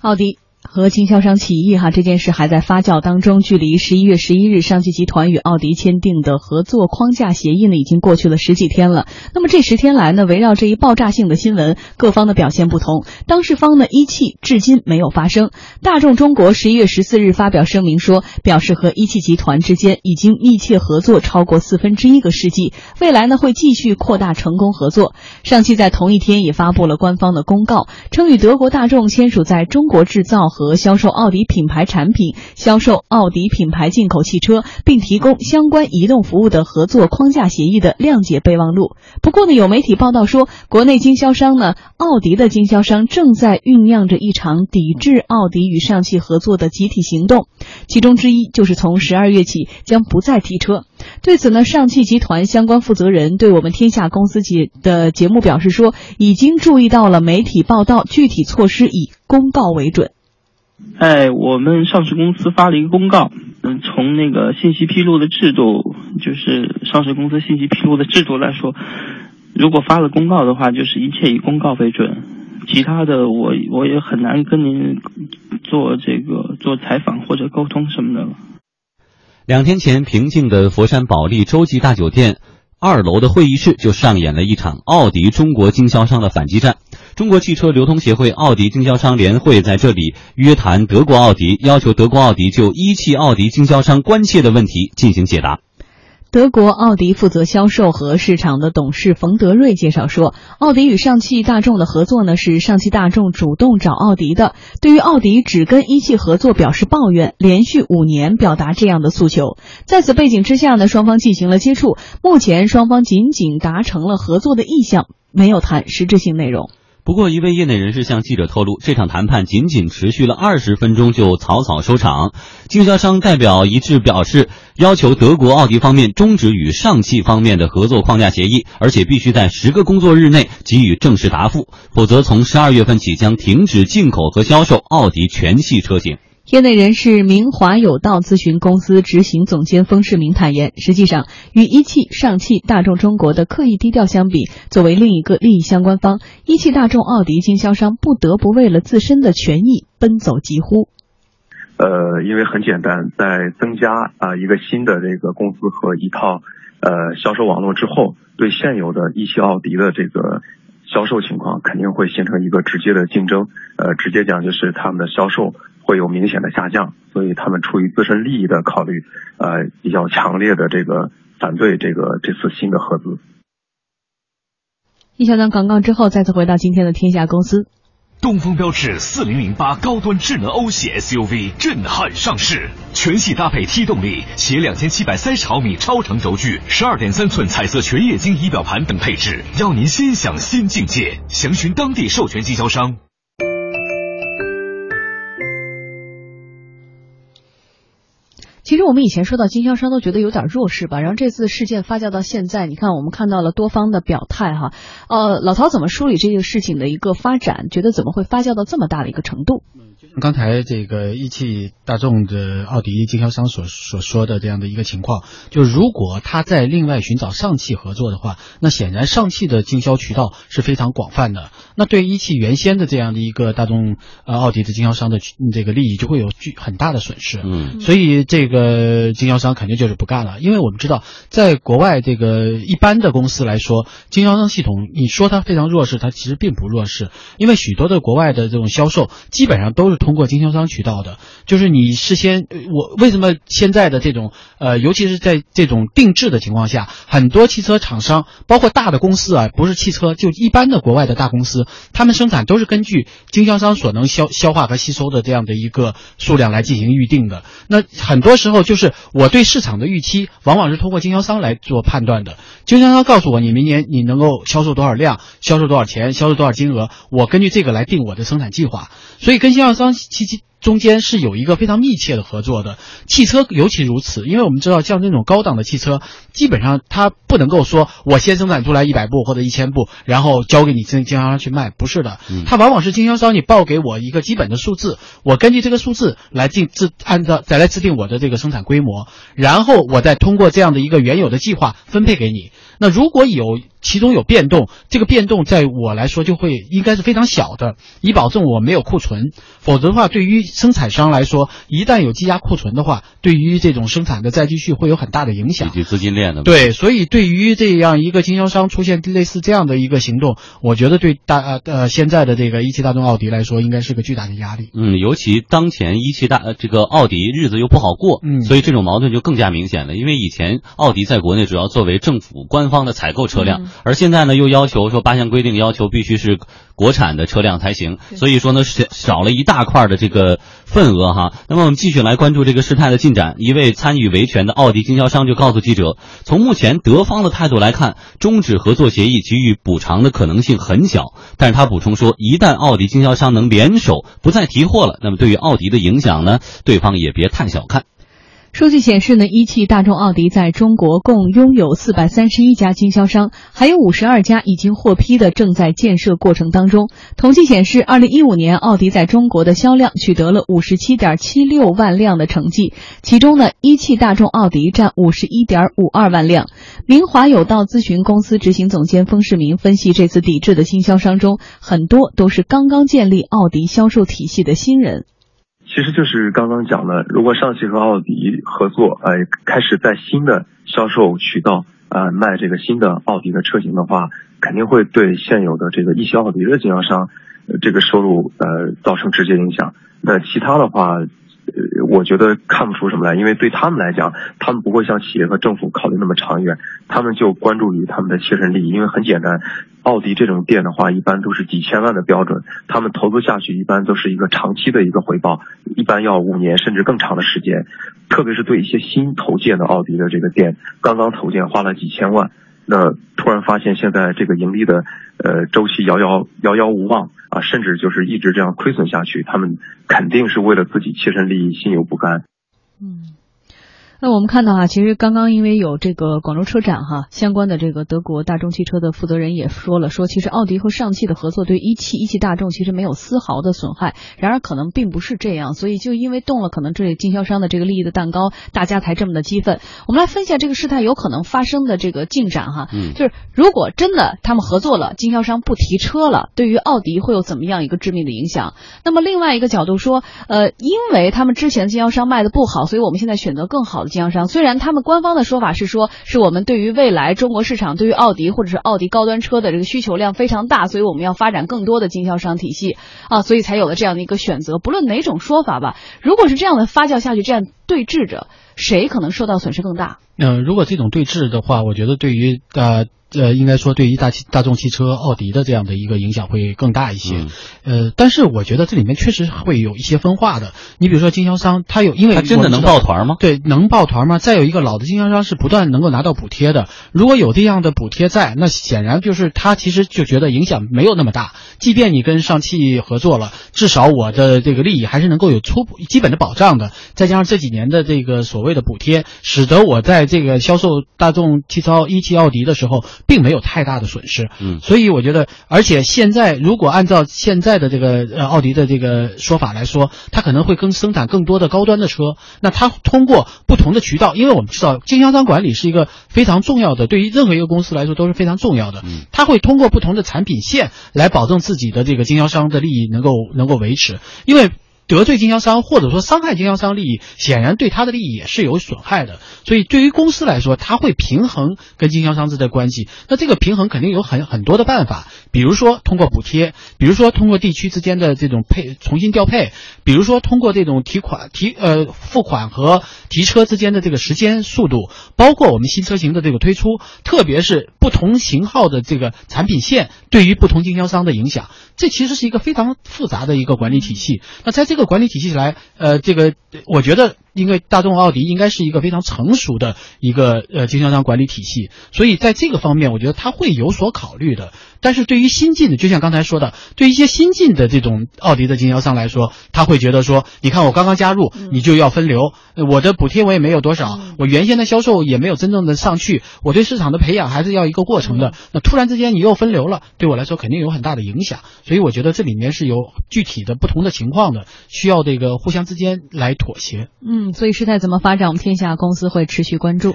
奥迪。和经销商起义哈这件事还在发酵当中，距离十一月十一日上汽集团与奥迪签订的合作框架协议呢，已经过去了十几天了。那么这十天来呢，围绕这一爆炸性的新闻，各方的表现不同。当事方呢，一汽至今没有发声。大众中国十一月十四日发表声明说，表示和一汽集团之间已经密切合作超过四分之一个世纪，未来呢会继续扩大成功合作。上汽在同一天也发布了官方的公告，称与德国大众签署在中国制造。和销售奥迪品牌产品、销售奥迪品牌进口汽车，并提供相关移动服务的合作框架协议的谅解备忘录。不过呢，有媒体报道说，国内经销商呢，奥迪的经销商正在酝酿着一场抵制奥迪与上汽合作的集体行动，其中之一就是从十二月起将不再提车。对此呢，上汽集团相关负责人对我们天下公司节的节目表示说，已经注意到了媒体报道，具体措施以公告为准。哎，我们上市公司发了一个公告，嗯，从那个信息披露的制度，就是上市公司信息披露的制度来说，如果发了公告的话，就是一切以公告为准，其他的我我也很难跟您做这个做采访或者沟通什么的了。两天前，平静的佛山保利洲际大酒店。二楼的会议室就上演了一场奥迪中国经销商的反击战。中国汽车流通协会奥迪经销商联会在这里约谈德国奥迪，要求德国奥迪就一汽奥迪经销商关切的问题进行解答。德国奥迪负责销售和市场的董事冯德瑞介绍说，奥迪与上汽大众的合作呢是上汽大众主动找奥迪的。对于奥迪只跟一汽合作表示抱怨，连续五年表达这样的诉求。在此背景之下呢，双方进行了接触，目前双方仅仅达成了合作的意向，没有谈实质性内容。不过，一位业内人士向记者透露，这场谈判仅仅持续了二十分钟就草草收场。经销商代表一致表示，要求德国奥迪方面终止与上汽方面的合作框架协议，而且必须在十个工作日内给予正式答复，否则从十二月份起将停止进口和销售奥迪全系车型。业内人士明华有道咨询公司执行总监封世明坦言，实际上与一汽、上汽、大众中国的刻意低调相比，作为另一个利益相关方，一汽大众奥迪经销商不得不为了自身的权益奔走疾呼。呃，因为很简单，在增加啊一个新的这个公司和一套呃销售网络之后，对现有的一汽奥迪的这个销售情况肯定会形成一个直接的竞争。呃，直接讲就是他们的销售。会有明显的下降，所以他们出于自身利益的考虑，呃，比较强烈的这个反对这个这次新的合资。一小段广告之后，再次回到今天的天下公司。东风标致四零零八高端智能欧系 SUV 震撼上市，全系搭配 T 动力，携两千七百三十毫米超长轴距、十二点三寸彩色全液晶仪表盘等配置，邀您心享新境界。详询当地授权经销商。其实我们以前说到经销商都觉得有点弱势吧，然后这次事件发酵到现在，你看我们看到了多方的表态哈，呃，老曹怎么梳理这个事情的一个发展？觉得怎么会发酵到这么大的一个程度？刚才这个一汽大众的奥迪经销商所所说的这样的一个情况，就如果他在另外寻找上汽合作的话，那显然上汽的经销渠道是非常广泛的。那对一汽原先的这样的一个大众呃奥迪的经销商的这个利益就会有巨很大的损失。嗯，所以这个经销商肯定就是不干了，因为我们知道，在国外这个一般的公司来说，经销商系统你说它非常弱势，它其实并不弱势，因为许多的国外的这种销售基本上都是。通过经销商渠道的，就是你事先，我为什么现在的这种，呃，尤其是在这种定制的情况下，很多汽车厂商，包括大的公司啊，不是汽车，就一般的国外的大公司，他们生产都是根据经销商所能消消化和吸收的这样的一个数量来进行预定的。那很多时候就是我对市场的预期，往往是通过经销商来做判断的。经销商告诉我，你明年你能够销售多少量，销售多少钱，销售多少金额，我根据这个来定我的生产计划。所以跟经销商。其其中间是有一个非常密切的合作的，汽车尤其如此，因为我们知道像这种高档的汽车，基本上它不能够说我先生产出来一百部或者一千部，然后交给你经经销商去卖，不是的，它往往是经销商你报给我一个基本的数字，我根据这个数字来定制，按照再来制定我的这个生产规模，然后我再通过这样的一个原有的计划分配给你。那如果有其中有变动，这个变动在我来说就会应该是非常小的，以保证我没有库存。否则的话，对于生产商来说，一旦有积压库存的话，对于这种生产的再继续会有很大的影响，以及资金链的。对，所以对于这样一个经销商出现类似这样的一个行动，我觉得对大呃呃现在的这个一汽大众奥迪来说，应该是个巨大的压力。嗯，尤其当前一汽大呃这个奥迪日子又不好过，嗯，所以这种矛盾就更加明显了。因为以前奥迪在国内主要作为政府官方的采购车辆，而现在呢又要求说八项规定要求必须是国产的车辆才行，所以说呢少少了一大块的这个份额哈。那么我们继续来关注这个事态的进展。一位参与维权的奥迪经销商就告诉记者，从目前德方的态度来看，终止合作协议给予补偿的可能性很小。但是他补充说，一旦奥迪经销商能联手不再提货了，那么对于奥迪的影响呢，对方也别太小看。数据显示呢，一汽大众奥迪在中国共拥有四百三十一家经销商，还有五十二家已经获批的正在建设过程当中。统计显示，二零一五年奥迪在中国的销量取得了五十七点七六万辆的成绩，其中呢，一汽大众奥迪占五十一点五二万辆。明华有道咨询公司执行总监封世明分析，这次抵制的经销商中，很多都是刚刚建立奥迪销售体系的新人。其实就是刚刚讲的，如果上汽和奥迪合作，呃，开始在新的销售渠道，呃，卖这个新的奥迪的车型的话，肯定会对现有的这个一汽奥迪的经销商，这个收入呃造成直接影响。那其他的话，呃，我觉得看不出什么来，因为对他们来讲，他们不会像企业和政府考虑那么长远，他们就关注于他们的切身利益。因为很简单，奥迪这种店的话，一般都是几千万的标准，他们投资下去一般都是一个长期的一个回报，一般要五年甚至更长的时间。特别是对一些新投建的奥迪的这个店，刚刚投建花了几千万，那突然发现现在这个盈利的呃周期遥遥遥遥无望啊，甚至就是一直这样亏损下去，他们肯定是为了自己切身利益心有不甘。嗯。那我们看到啊，其实刚刚因为有这个广州车展哈，相关的这个德国大众汽车的负责人也说了，说其实奥迪和上汽的合作对一汽、一汽大众其实没有丝毫的损害。然而可能并不是这样，所以就因为动了可能这里经销商的这个利益的蛋糕，大家才这么的激愤。我们来分析下这个事态有可能发生的这个进展哈，嗯，就是如果真的他们合作了，经销商不提车了，对于奥迪会有怎么样一个致命的影响？那么另外一个角度说，呃，因为他们之前经销商卖的不好，所以我们现在选择更好的经销商。虽然他们官方的说法是说，是我们对于未来中国市场对于奥迪或者是奥迪高端车的这个需求量非常大，所以我们要发展更多的经销商体系啊，所以才有了这样的一个选择。不论哪种说法吧，如果是这样的发酵下去，这样对峙着，谁可能受到损失更大？嗯、如果这种对峙的话，我觉得对于呃呃，应该说对于大汽大众汽车、奥迪的这样的一个影响会更大一些。嗯呃，但是我觉得这里面确实会有一些分化的。你比如说经销商，他有因为他真的能抱团吗？对，能抱团吗？再有一个老的经销商是不断能够拿到补贴的，如果有这样的补贴在，那显然就是他其实就觉得影响没有那么大。即便你跟上汽合作了，至少我的这个利益还是能够有初步基本的保障的。再加上这几年的这个所谓的补贴，使得我在这个销售大众汽车一汽奥迪的时候，并没有太大的损失。嗯所以我觉得，而且现在如果按照现在的这个呃奥迪的这个说法来说，它可能会更生产更多的高端的车。那它通过不同的渠道，因为我们知道经销商管理是一个非常重要的，对于任何一个公司来说都是非常重要的。嗯它会通过不同的产品线来保证自己的这个经销商的利益能够能够维持，因为。得罪经销商或者说伤害经销商利益，显然对他的利益也是有损害的。所以对于公司来说，他会平衡跟经销商之间的关系。那这个平衡肯定有很很多的办法，比如说通过补贴，比如说通过地区之间的这种配重新调配，比如说通过这种提款提呃付款和提车之间的这个时间速度，包括我们新车型的这个推出，特别是不同型号的这个产品线对于不同经销商的影响，这其实是一个非常复杂的一个管理体系。那在这个管理体系来，呃，这个我觉得，因为大众奥迪应该是一个非常成熟的一个呃经销商管理体系，所以在这个方面，我觉得他会有所考虑的。但是对于新进的，就像刚才说的，对一些新进的这种奥迪的经销商来说，他会觉得说，你看我刚刚加入，你就要分流，呃我的补贴我也没有多少，我原先的销售也没有真正的上去，我对市场的培养还是要一个过程的。那突然之间你又分流了，对我来说肯定有很大的影响。所以我觉得这里面是有具体的不同的情况的，需要这个互相之间来妥协。嗯，所以事态怎么发展，我们天下公司会持续关注。